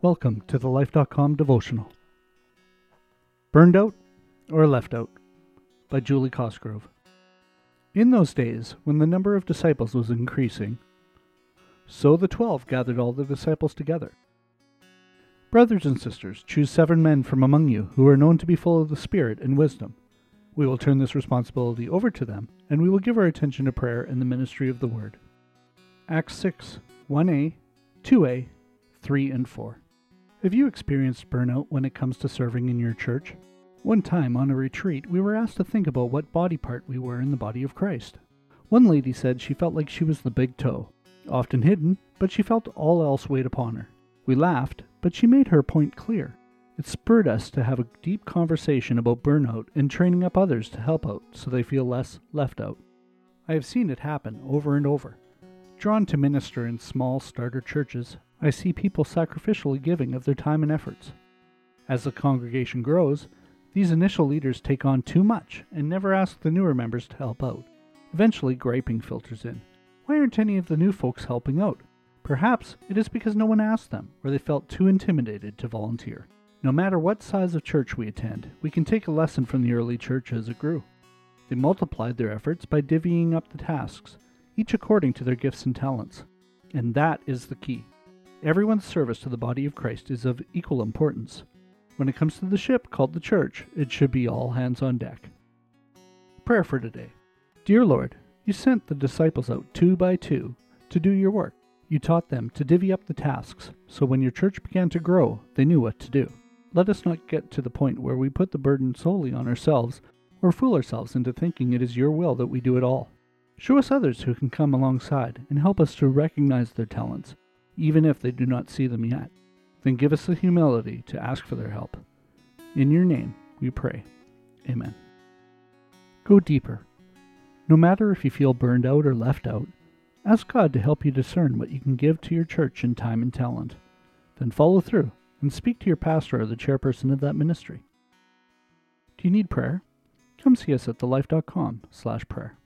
Welcome to the Life.com devotional. Burned Out or Left Out by Julie Cosgrove. In those days, when the number of disciples was increasing, so the twelve gathered all the disciples together. Brothers and sisters, choose seven men from among you who are known to be full of the Spirit and wisdom. We will turn this responsibility over to them, and we will give our attention to prayer and the ministry of the Word. Acts 6 1a, 2a, 3, and 4. Have you experienced burnout when it comes to serving in your church? One time on a retreat, we were asked to think about what body part we were in the body of Christ. One lady said she felt like she was the big toe, often hidden, but she felt all else weighed upon her. We laughed, but she made her point clear. It spurred us to have a deep conversation about burnout and training up others to help out so they feel less left out. I have seen it happen over and over. Drawn to minister in small starter churches, I see people sacrificially giving of their time and efforts. As the congregation grows, these initial leaders take on too much and never ask the newer members to help out. Eventually, griping filters in. Why aren't any of the new folks helping out? Perhaps it is because no one asked them, or they felt too intimidated to volunteer. No matter what size of church we attend, we can take a lesson from the early church as it grew. They multiplied their efforts by divvying up the tasks, each according to their gifts and talents. And that is the key. Everyone's service to the body of Christ is of equal importance. When it comes to the ship called the church, it should be all hands on deck. Prayer for today. Dear Lord, you sent the disciples out two by two to do your work. You taught them to divvy up the tasks, so when your church began to grow, they knew what to do. Let us not get to the point where we put the burden solely on ourselves or fool ourselves into thinking it is your will that we do it all. Show us others who can come alongside and help us to recognize their talents even if they do not see them yet. Then give us the humility to ask for their help. In your name, we pray. Amen. Go deeper. No matter if you feel burned out or left out, ask God to help you discern what you can give to your church in time and talent. Then follow through and speak to your pastor or the chairperson of that ministry. Do you need prayer? Come see us at thelife.com slash prayer.